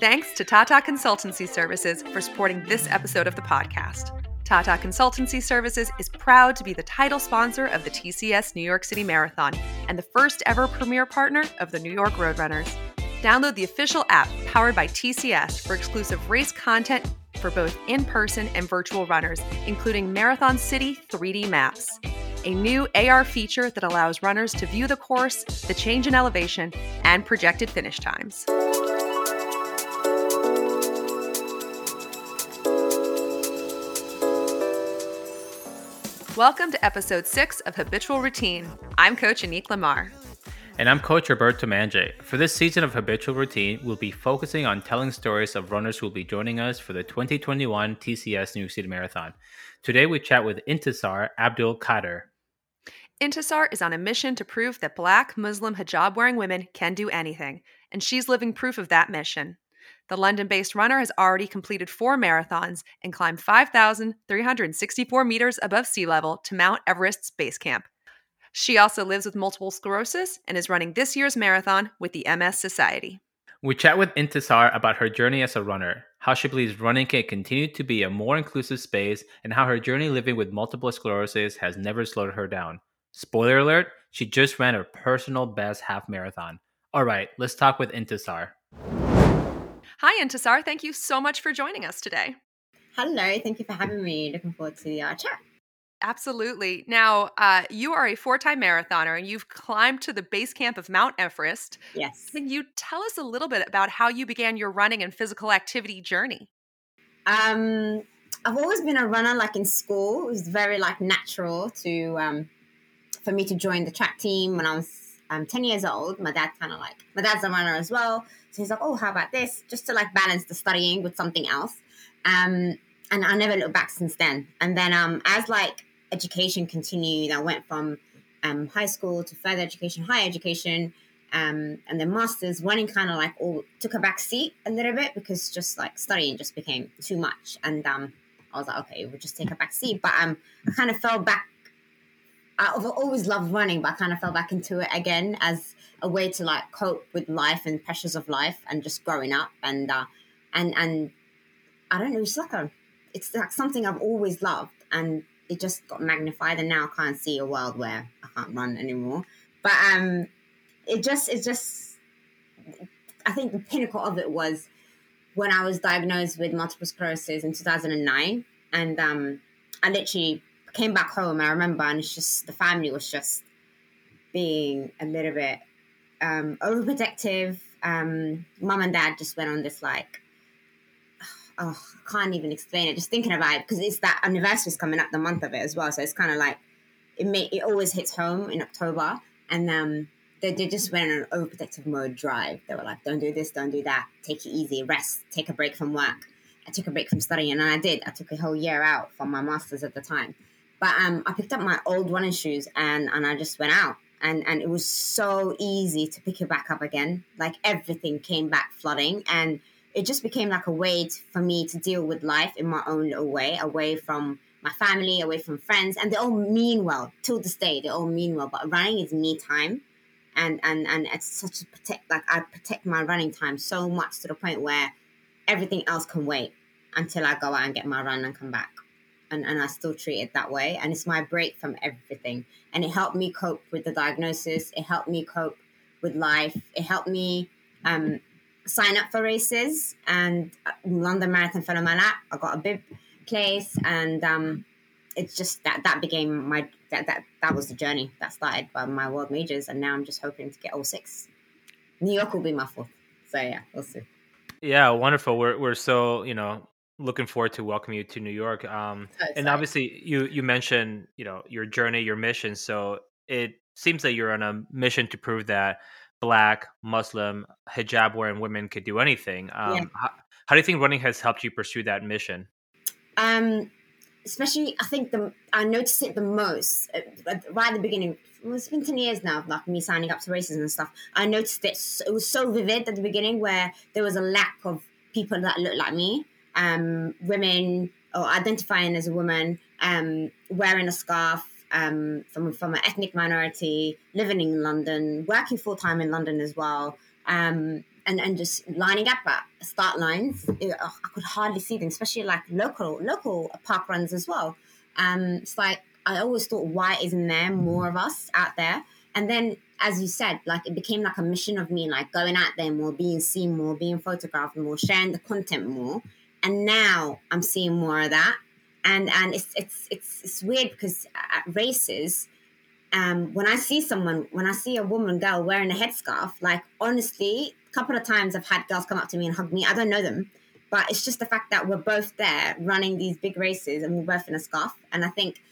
Thanks to Tata Consultancy Services for supporting this episode of the podcast. Tata Consultancy Services is proud to be the title sponsor of the TCS New York City Marathon and the first ever premier partner of the New York Road Runners. Download the official app powered by TCS for exclusive race content for both in person and virtual runners, including Marathon City 3D maps, a new AR feature that allows runners to view the course, the change in elevation, and projected finish times. Welcome to episode six of Habitual Routine. I'm Coach Anique Lamar. And I'm Coach Roberto Mandje. For this season of Habitual Routine, we'll be focusing on telling stories of runners who will be joining us for the 2021 TCS New York City Marathon. Today, we chat with Intisar Abdul Qadir. Intisar is on a mission to prove that Black Muslim hijab wearing women can do anything, and she's living proof of that mission. The London based runner has already completed four marathons and climbed 5,364 meters above sea level to Mount Everest's base camp. She also lives with multiple sclerosis and is running this year's marathon with the MS Society. We chat with Intisar about her journey as a runner, how she believes running can continue to be a more inclusive space, and how her journey living with multiple sclerosis has never slowed her down. Spoiler alert, she just ran her personal best half marathon. All right, let's talk with Intisar. Hi, Intisar. Thank you so much for joining us today. Hello. Thank you for having me. Looking forward to the uh, chat. Absolutely. Now, uh, you are a four time marathoner and you've climbed to the base camp of Mount Everest. Yes. Can you tell us a little bit about how you began your running and physical activity journey? Um, I've always been a runner, like in school. It was very like natural to um, for me to join the track team when I was um, 10 years old. My dad kind of like, my dad's a runner as well. So he's like, oh, how about this? Just to like balance the studying with something else. Um, and I never looked back since then. And then um, as like education continued, I went from um, high school to further education, higher education, um, and then masters. Running kind of like all took a back seat a little bit because just like studying just became too much. And um, I was like, okay, we'll just take a back seat. But um, I kind of fell back. I've always loved running, but I kind of fell back into it again as a way to like cope with life and pressures of life and just growing up and uh, and and I don't know, it's like a it's like something I've always loved and it just got magnified and now I can't see a world where I can't run anymore. But um it just it just I think the pinnacle of it was when I was diagnosed with multiple sclerosis in 2009 and um I literally came back home I remember and it's just the family was just being a little bit um, overprotective. Um, mom and dad just went on this like, oh, I can't even explain it. Just thinking about it because it's that anniversary is coming up, the month of it as well. So it's kind of like it may it always hits home in October, and um, they, they just went on an overprotective mode drive. They were like, don't do this, don't do that, take it easy, rest, take a break from work. I took a break from studying, and I did. I took a whole year out from my masters at the time. But um, I picked up my old running shoes and and I just went out. And and it was so easy to pick it back up again. Like everything came back flooding and it just became like a way to, for me to deal with life in my own little way away from my family away from friends and they all mean well till this day. They all mean well but running is me time. And and and it's such a protect like i protect my running time so much to the point where everything else can wait until i go out and get my run and come back and, and I still treat it that way. And it's my break from everything. And it helped me cope with the diagnosis. It helped me cope with life. It helped me um, sign up for races. And uh, London Marathon fell on my lap. I got a bib place. And um, it's just that that became my, that, that, that was the journey that started by my world majors. And now I'm just hoping to get all six. New York will be my fourth. So yeah, we'll see. Yeah, wonderful. We're we're so you know looking forward to welcome you to New York. Um, and obviously, you you mentioned you know your journey, your mission. So it seems that you're on a mission to prove that Black, Muslim, hijab wearing women could do anything. Um, yeah. how, how, do you think running has helped you pursue that mission? Um, especially, I think the I noticed it the most uh, right at the beginning. Well, it's been ten years now, like me signing up to races and stuff. I noticed it. It was so vivid at the beginning, where there was a lack of people that looked like me um, women or identifying as a woman, um, wearing a scarf um, from from an ethnic minority, living in London, working full time in London as well, um, and and, just lining up at start lines. It, oh, I could hardly see them, especially like local local park runs as well. Um, it's like I always thought, why isn't there more of us out there? And then, as you said, like it became like a mission of me, like going out there more, being seen more, being photographed more, sharing the content more. And now I'm seeing more of that. And and it's it's it's it's weird because at races, um, when I see someone, when I see a woman girl wearing a headscarf, like honestly, a couple of times I've had girls come up to me and hug me. I don't know them, but it's just the fact that we're both there running these big races and we're both in a scarf. And I think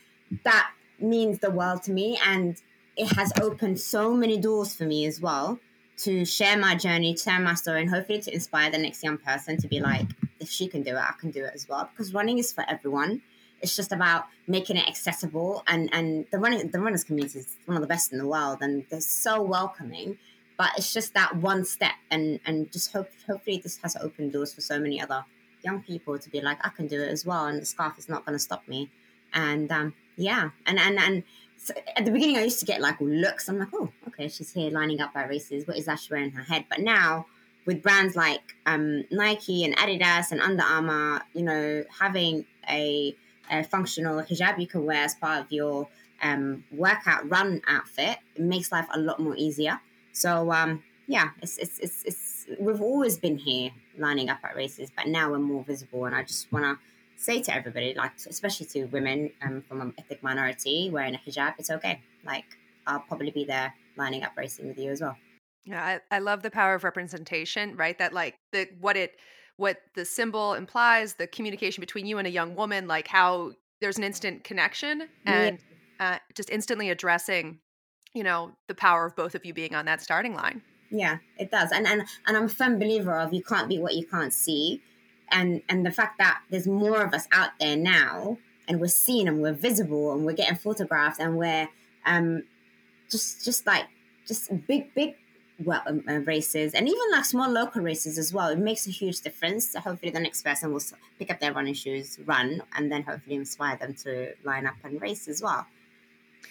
that means the world to me. And it has opened so many doors for me as well to share my journey, share my story, and hopefully to inspire the next young person to be like, if she can do it, I can do it as well. Because running is for everyone. It's just about making it accessible, and and the running the runners community is one of the best in the world, and they're so welcoming. But it's just that one step, and and just hope hopefully this has opened doors for so many other young people to be like, I can do it as well, and the scarf is not going to stop me. And um, yeah, and and and so at the beginning, I used to get like looks. I'm like, oh, okay, she's here lining up at races. What is that she wearing in her head? But now with brands like um, Nike and Adidas and Under Armour, you know, having a, a, functional hijab you can wear as part of your um, workout run outfit, it makes life a lot more easier. So um, yeah, it's, it's it's it's we've always been here lining up at races, but now we're more visible, and I just want to say to everybody, like especially to women um, from an ethnic minority wearing a hijab, it's okay. Like I'll probably be there lining up racing with you as well. Yeah, I, I love the power of representation, right? That like the what it what the symbol implies, the communication between you and a young woman, like how there's an instant connection and yeah. uh, just instantly addressing, you know, the power of both of you being on that starting line. Yeah, it does. And and and I'm a firm believer of you can't be what you can't see and and the fact that there's more of us out there now and we're seen and we're visible and we're getting photographed and we're um just just like just big big well um, uh, races and even like small local races as well. It makes a huge difference. So hopefully the next person will pick up their running shoes run and then hopefully inspire them to line up and race as well.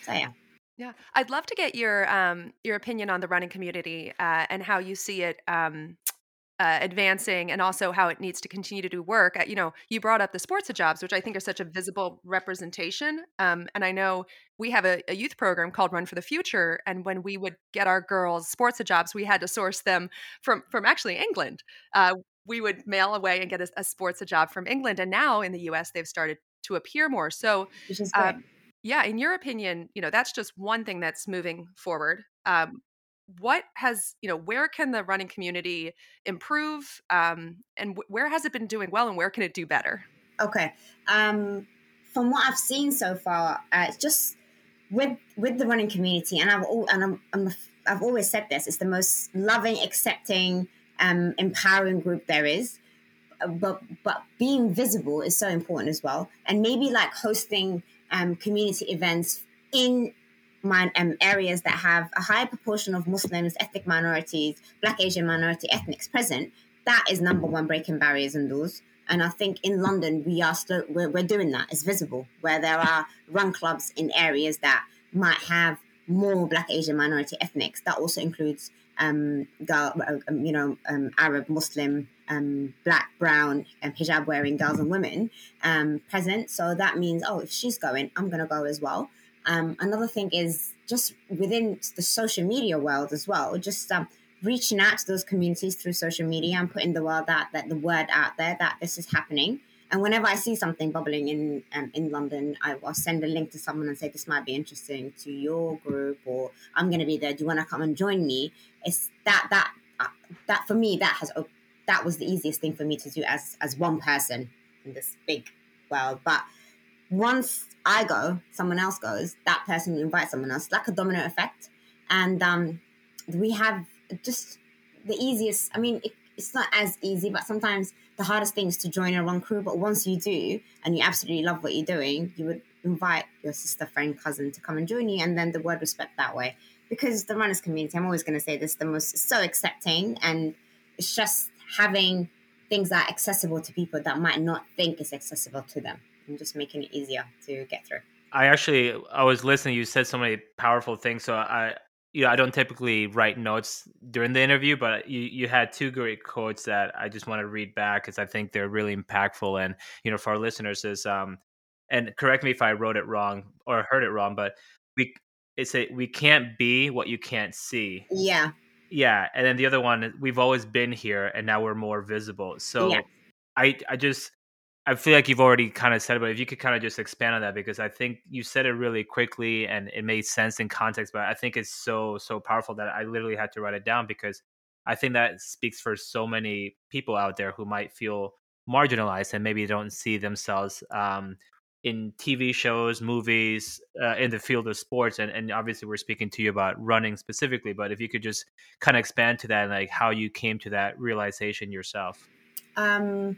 So yeah. Yeah, I'd love to get your um, your opinion on the running community uh, and how you see it um, uh, advancing and also how it needs to continue to do work. Uh, you know, you brought up the sports hijabs, which I think are such a visible representation. Um, and I know we have a, a, youth program called Run for the Future, and when we would get our girls sports hijabs, we had to source them from from actually England. Uh, we would mail away and get a, a sports hijab from England, and now in the U.S. they've started to appear more. So, um, yeah, in your opinion, you know that's just one thing that's moving forward. Um, what has you know where can the running community improve um, and w- where has it been doing well and where can it do better? Okay um, from what i've seen so far uh, just with with the running community and i've all and I'm, I'm i've always said this it's the most loving accepting um, empowering group there is uh, but but being visible is so important as well and maybe like hosting um, community events in man, um, areas that have a higher proportion of Muslims, ethnic minorities, Black Asian minority ethnics present, that is number one breaking barriers and doors. And I think in London we are still we're, we're doing that. It's visible where there are run clubs in areas that might have more Black Asian minority ethnics. That also includes um, girl, um, you know, um, Arab, Muslim, um, Black, Brown, and hijab wearing girls and women um, present. So that means, oh, if she's going, I'm going to go as well. Um, another thing is just within the social media world as well, just um, reaching out to those communities through social media and putting the word out that the word out there that this is happening. And whenever I see something bubbling in um, in London, I will send a link to someone and say this might be interesting to your group, or I'm going to be there. Do you want to come and join me? It's that that uh, that for me that has that was the easiest thing for me to do as as one person in this big world. But once I go, someone else goes, that person invites someone else, like a domino effect. And um, we have just the easiest, I mean, it, it's not as easy, but sometimes the hardest thing is to join a run crew. But once you do, and you absolutely love what you're doing, you would invite your sister, friend, cousin to come and join you, and then the word spread that way. Because the runners community, I'm always going to say this, the most so accepting, and it's just having things that are accessible to people that might not think is accessible to them and just making it easier to get through. I actually I was listening. You said so many powerful things. So I you know, I don't typically write notes during the interview, but you, you had two great quotes that I just want to read back because I think they're really impactful. And, you know, for our listeners is, um, and correct me if I wrote it wrong or heard it wrong, but we, it's a, we can't be what you can't see. Yeah. Yeah. And then the other one, we've always been here and now we're more visible. So yeah. I, I just, I feel like you've already kind of said it, but if you could kind of just expand on that, because I think you said it really quickly and it made sense in context, but I think it's so, so powerful that I literally had to write it down because I think that speaks for so many people out there who might feel marginalized and maybe don't see themselves um, in TV shows, movies, uh, in the field of sports. And, and obviously, we're speaking to you about running specifically, but if you could just kind of expand to that and like how you came to that realization yourself. Um,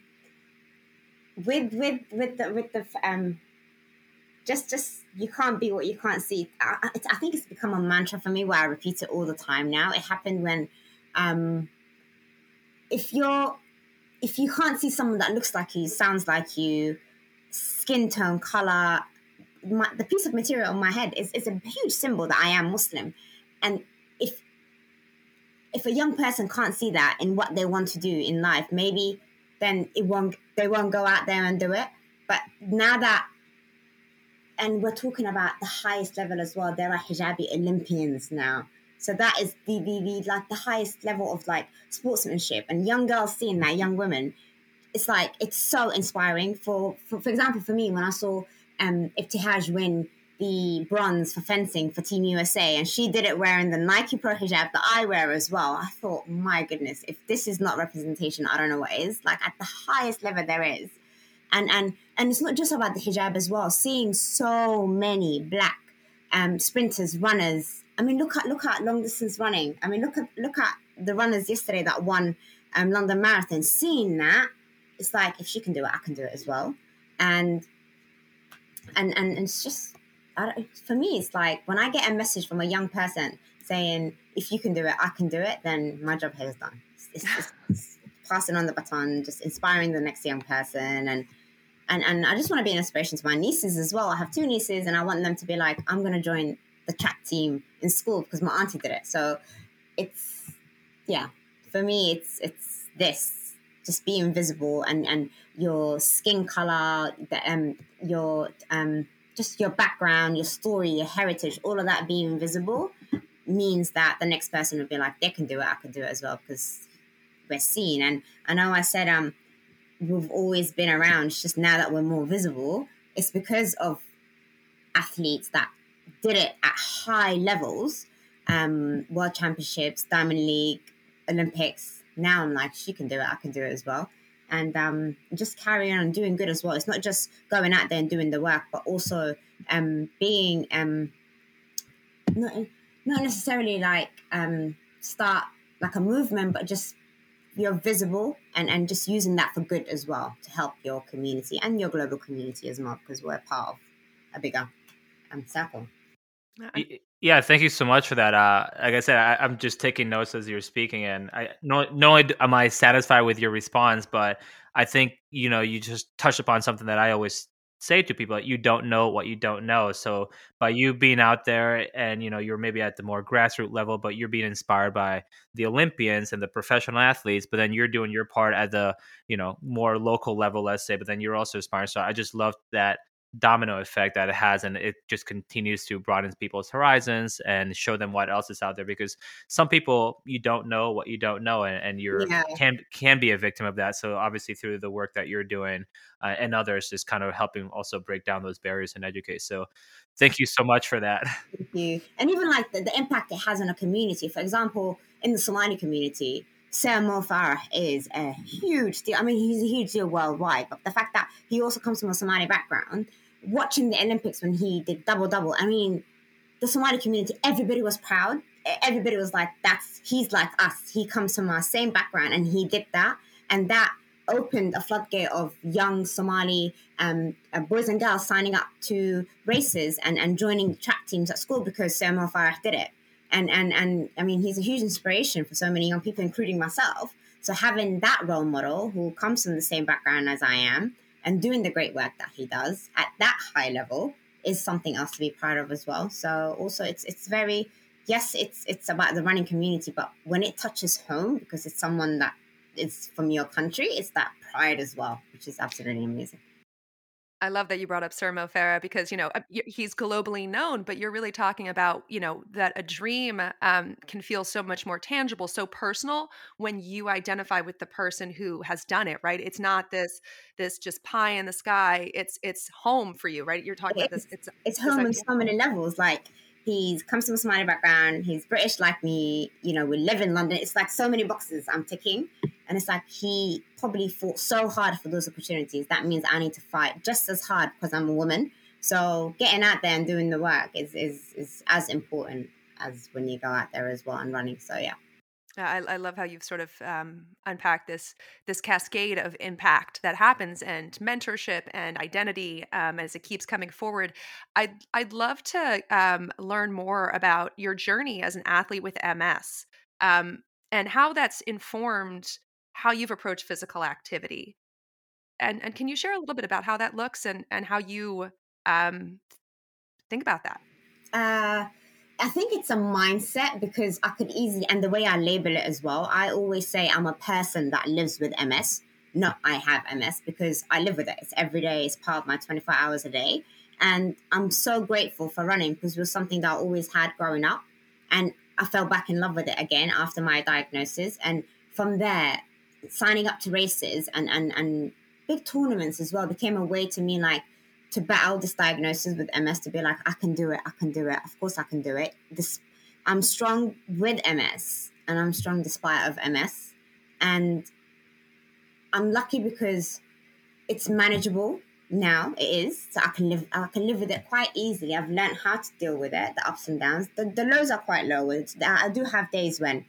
with with with the with the um just just you can't be what you can't see. I, I, think it's become a mantra for me where i repeat it all the time now. It happened when um if you're if you can't see someone that looks like you sounds like you skin tone color my, the piece of material on my head is, is a huge symbol that i am muslim. And if if a young person can't see that in what they want to do in life maybe then it won't they won't go out there and do it. But now that and we're talking about the highest level as well, there are hijabi Olympians now. So that is the, the, the like the highest level of like sportsmanship and young girls seeing that, young women, it's like it's so inspiring. For for, for example, for me when I saw um Ibtihaj win the bronze for fencing for Team USA, and she did it wearing the Nike Pro hijab that I wear as well. I thought, my goodness, if this is not representation, I don't know what is. Like at the highest level there is, and and and it's not just about the hijab as well. Seeing so many black um, sprinters, runners. I mean, look at look at long distance running. I mean, look at look at the runners yesterday that won um, London Marathon. Seeing that, it's like if she can do it, I can do it as well. And and and, and it's just for me, it's like when I get a message from a young person saying, if you can do it, I can do it, then my job here is done. It's, it's, it's passing on the baton, just inspiring the next young person. And, and, and I just want to be an inspiration to my nieces as well. I have two nieces and I want them to be like, I'm going to join the track team in school because my auntie did it. So it's, yeah, for me, it's, it's this just being visible and, and your skin color, the, um, your, um, just your background, your story, your heritage, all of that being visible means that the next person would be like, they can do it, I can do it as well because we're seen. And I know I said um we've always been around, it's just now that we're more visible, it's because of athletes that did it at high levels, um, world championships, diamond league, Olympics. Now I'm like, she can do it, I can do it as well and um, just carry on doing good as well. It's not just going out there and doing the work, but also um, being um, not not necessarily like um, start like a movement, but just you're visible and and just using that for good as well to help your community and your global community as well because we're part of a bigger um, circle. Yeah, thank you so much for that. Uh, like I said, I, am just taking notes as you're speaking, and I not only am I satisfied with your response, but I think you know you just touched upon something that I always say to people: you don't know what you don't know. So by you being out there, and you know you're maybe at the more grassroots level, but you're being inspired by the Olympians and the professional athletes, but then you're doing your part at the you know more local level, let's say. But then you're also inspiring. So I just love that domino effect that it has and it just continues to broaden people's horizons and show them what else is out there because some people you don't know what you don't know and, and you yeah. can can be a victim of that so obviously through the work that you're doing uh, and others is kind of helping also break down those barriers and educate so thank you so much for that thank you and even like the, the impact it has on a community for example in the somali community Sir Mo Farah is a huge deal. I mean, he's a huge deal worldwide, but the fact that he also comes from a Somali background watching the Olympics when he did double double, I mean, the Somali community, everybody was proud. Everybody was like, "That's he's like us. He comes from our same background, and he did that." And that opened a floodgate of young Somali um, uh, boys and girls signing up to races and, and joining track teams at school because Sir Mo Farah did it. And and and I mean, he's a huge inspiration for so many young people, including myself. So having that role model who comes from the same background as I am and doing the great work that he does at that high level is something else to be proud of as well. So also it's it's very yes, it's it's about the running community, but when it touches home, because it's someone that is from your country, it's that pride as well, which is absolutely amazing. I love that you brought up Sir Mo Farah because you know uh, he's globally known, but you're really talking about you know that a dream um, can feel so much more tangible, so personal when you identify with the person who has done it. Right? It's not this this just pie in the sky. It's it's home for you, right? You're talking about this. It's it's home on so many levels. Like He's comes from a Somali background. He's British like me. You know, we live in London. It's like so many boxes I'm ticking. And it's like he probably fought so hard for those opportunities. That means I need to fight just as hard because I'm a woman. So getting out there and doing the work is, is, is as important as when you go out there as well and running. So yeah. I, I love how you've sort of um, unpacked this this cascade of impact that happens and mentorship and identity um, as it keeps coming forward. I'd I'd love to um, learn more about your journey as an athlete with MS um, and how that's informed how you've approached physical activity. And and can you share a little bit about how that looks and and how you um, think about that? Uh I think it's a mindset because I could easily, and the way I label it as well, I always say I'm a person that lives with MS, not I have MS, because I live with it. It's every day, it's part of my 24 hours a day. And I'm so grateful for running because it was something that I always had growing up. And I fell back in love with it again after my diagnosis. And from there, signing up to races and, and, and big tournaments as well became a way to me like, to battle this diagnosis with MS to be like, I can do it, I can do it. Of course, I can do it. This, I'm strong with MS, and I'm strong despite of MS, and I'm lucky because it's manageable now. It is, so I can live. I can live with it quite easily. I've learned how to deal with it, the ups and downs. The, the lows are quite low. I do have days when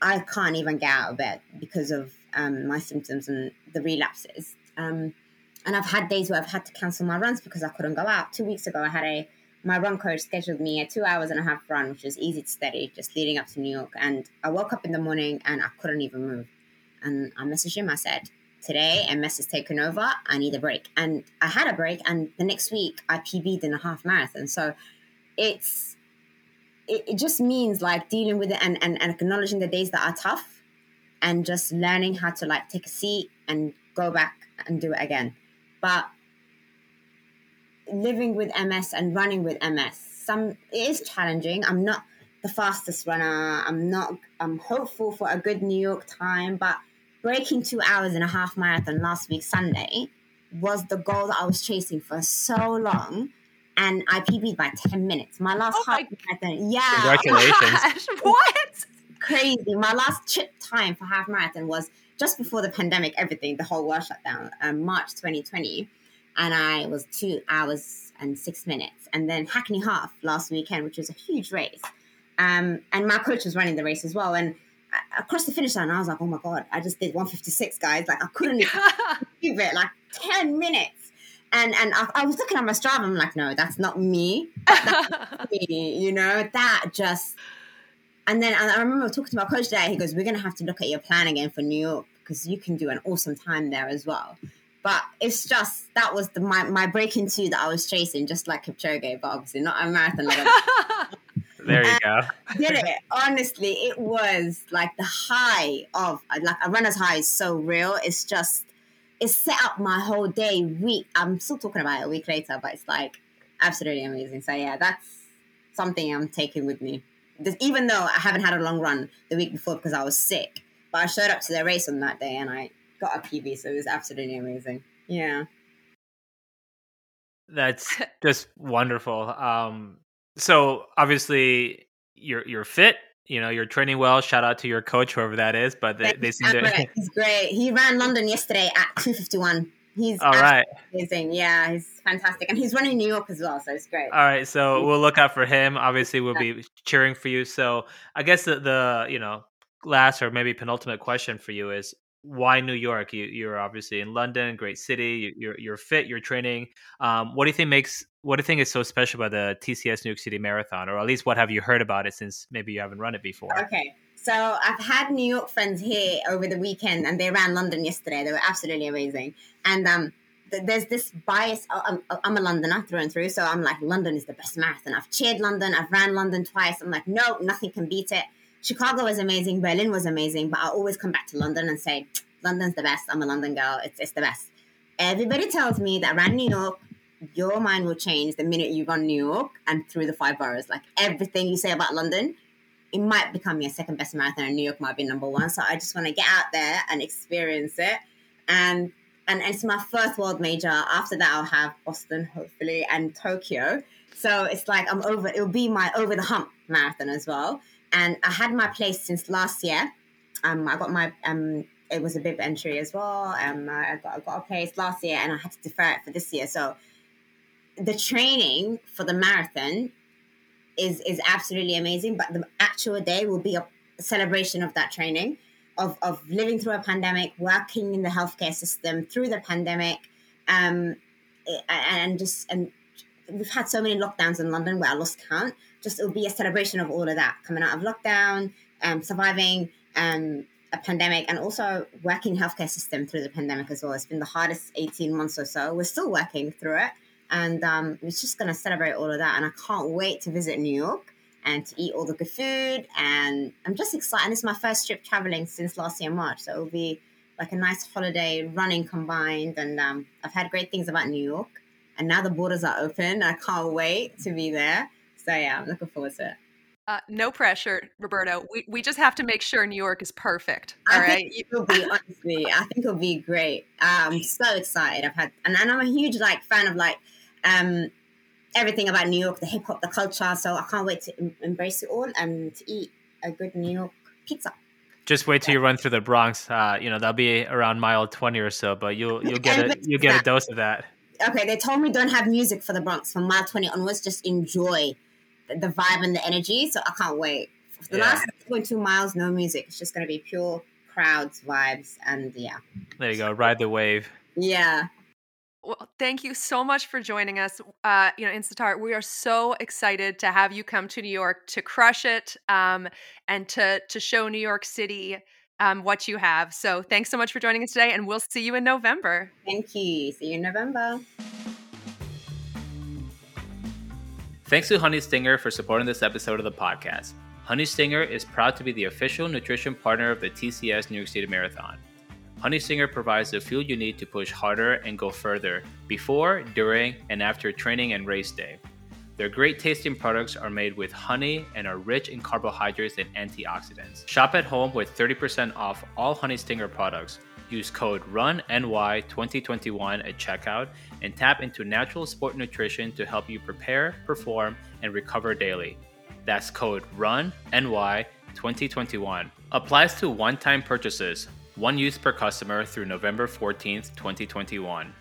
I can't even get out of bed because of um, my symptoms and the relapses. Um, and I've had days where I've had to cancel my runs because I couldn't go out. Two weeks ago, I had a my run coach scheduled me a two hours and a half run, which was easy to steady, just leading up to New York. And I woke up in the morning and I couldn't even move. And I messaged him. I said, "Today, MS has taken over. I need a break." And I had a break. And the next week, I PB'd in a half marathon. So it's it, it just means like dealing with it and, and, and acknowledging the days that are tough and just learning how to like take a seat and go back and do it again but living with MS and running with MS, some it is challenging. I'm not the fastest runner. I'm not. I'm hopeful for a good New York time, but breaking two hours and a half marathon last week Sunday was the goal that I was chasing for so long. And I PB'd by 10 minutes. My last oh half my marathon. Yeah. Congratulations. what? Crazy. My last chip time for half marathon was just before the pandemic, everything, the whole world shut down, um, March 2020. And I was two hours and six minutes. And then Hackney Half last weekend, which was a huge race. Um, and my coach was running the race as well. And across the finish line, I was like, oh my God, I just did 156, guys. Like, I couldn't give it like 10 minutes. And and I, I, was looking at my Strava. I'm like, no, that's not me. That's me. You know, that just and then I remember talking to my coach there. He goes, "We're going to have to look at your plan again for New York because you can do an awesome time there as well." But it's just that was the my, my break into that I was chasing, just like Kipchoge, but obviously not a marathon. Like there you go. did it honestly? It was like the high of like a runner's high is so real. It's just it set up my whole day, week. I'm still talking about it a week later, but it's like absolutely amazing. So yeah, that's something I'm taking with me this, even though I haven't had a long run the week before because I was sick, but I showed up to the race on that day and I got a PB, so it was absolutely amazing. Yeah. That's just wonderful. Um, so obviously you're you're fit. You know you're training well. Shout out to your coach, whoever that is. But they, they seem to. He's great. He ran London yesterday at two fifty one. He's all right. Amazing. Yeah, he's fantastic. And he's running New York as well, so it's great. All right. So we'll look out for him. Obviously, we'll yeah. be cheering for you. So I guess the, the, you know, last or maybe penultimate question for you is why New York? You, you're obviously in London, great city. You, are you're fit. You're training. Um, what do you think makes what do you think is so special about the TCS New York City Marathon, or at least what have you heard about it since maybe you haven't run it before? Okay, so I've had New York friends here over the weekend, and they ran London yesterday. They were absolutely amazing. And um, there's this bias. I'm, I'm a Londoner through and through, so I'm like, London is the best marathon. I've cheered London, I've ran London twice. I'm like, no, nothing can beat it. Chicago was amazing, Berlin was amazing, but I always come back to London and say, London's the best. I'm a London girl. It's, it's the best. Everybody tells me that around New York, your mind will change the minute you run New York and through the five boroughs. Like everything you say about London, it might become your second best marathon, and New York might be number one. So I just want to get out there and experience it. And and it's my first world major. After that, I'll have Boston, hopefully, and Tokyo. So it's like I'm over. It'll be my over the hump marathon as well. And I had my place since last year. Um, I got my um, it was a bib entry as well. Um, I got I got a place last year, and I had to defer it for this year. So the training for the marathon is is absolutely amazing. But the actual day will be a celebration of that training of, of living through a pandemic, working in the healthcare system through the pandemic, um, and just and we've had so many lockdowns in London where I lost count. Just it'll be a celebration of all of that coming out of lockdown, um, surviving um, a pandemic, and also working healthcare system through the pandemic as well. It's been the hardest eighteen months or so. We're still working through it, and um, we're just gonna celebrate all of that. And I can't wait to visit New York and to eat all the good food. And I'm just excited. And it's my first trip traveling since last year March, so it'll be like a nice holiday running combined. And um, I've had great things about New York, and now the borders are open. I can't wait to be there. So yeah, I'm looking forward to it. Uh, no pressure, Roberto. We, we just have to make sure New York is perfect. All I right? think it'll be honestly. I think it'll be great. I'm so excited. I've had, and, and I'm a huge like fan of like um everything about New York, the hip hop, the culture. So I can't wait to em- embrace it all and to eat a good New York pizza. Just wait till you run through the Bronx. Uh, you know that'll be around mile twenty or so, but you'll you'll get a you'll get a dose of that. Okay, they told me don't have music for the Bronx from mile twenty onwards. Just enjoy the, the vibe and the energy. So I can't wait. For the yeah. last point two miles, no music. It's just gonna be pure crowds, vibes, and yeah. There you go. Ride the wave. Yeah. Well, thank you so much for joining us. Uh, you know, Intisar, we are so excited to have you come to New York to crush it um, and to to show New York City um, what you have. So, thanks so much for joining us today, and we'll see you in November. Thank you. See you in November. Thanks to Honey Stinger for supporting this episode of the podcast. Honey Stinger is proud to be the official nutrition partner of the TCS New York City Marathon. Honey Stinger provides the fuel you need to push harder and go further before, during, and after training and race day. Their great tasting products are made with honey and are rich in carbohydrates and antioxidants. Shop at home with 30% off all Honey Stinger products. Use code RUNNY2021 at checkout and tap into natural sport nutrition to help you prepare, perform, and recover daily. That's code RUNNY2021. Applies to one time purchases one use per customer through November 14th, 2021.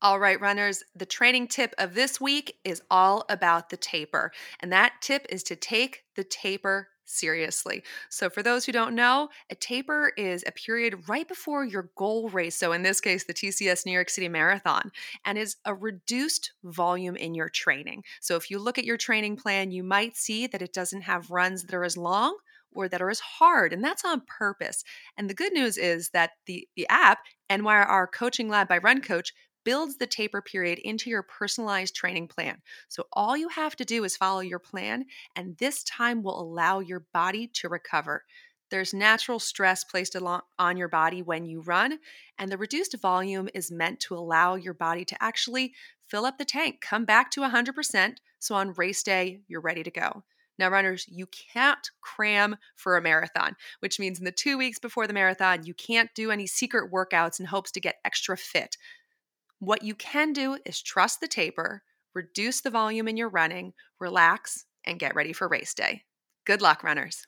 All right, runners, the training tip of this week is all about the taper. And that tip is to take the taper seriously. So, for those who don't know, a taper is a period right before your goal race. So, in this case, the TCS New York City Marathon, and is a reduced volume in your training. So, if you look at your training plan, you might see that it doesn't have runs that are as long or that are as hard, and that's on purpose. And the good news is that the, the app, NYRR Coaching Lab by Run Coach, builds the taper period into your personalized training plan. So all you have to do is follow your plan, and this time will allow your body to recover. There's natural stress placed on your body when you run, and the reduced volume is meant to allow your body to actually fill up the tank, come back to 100%. So on race day, you're ready to go. Now, runners, you can't cram for a marathon, which means in the two weeks before the marathon, you can't do any secret workouts in hopes to get extra fit. What you can do is trust the taper, reduce the volume in your running, relax, and get ready for race day. Good luck, runners.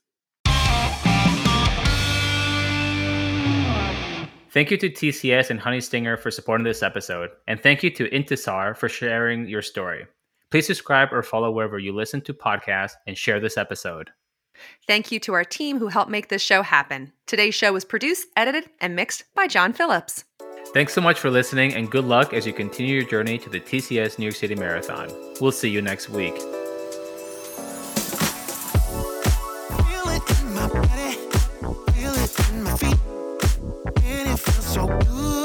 Thank you to TCS and Honey Stinger for supporting this episode, and thank you to Intisar for sharing your story. Please subscribe or follow wherever you listen to podcasts and share this episode. Thank you to our team who helped make this show happen. Today's show was produced, edited, and mixed by John Phillips. Thanks so much for listening and good luck as you continue your journey to the TCS New York City Marathon. We'll see you next week. so good.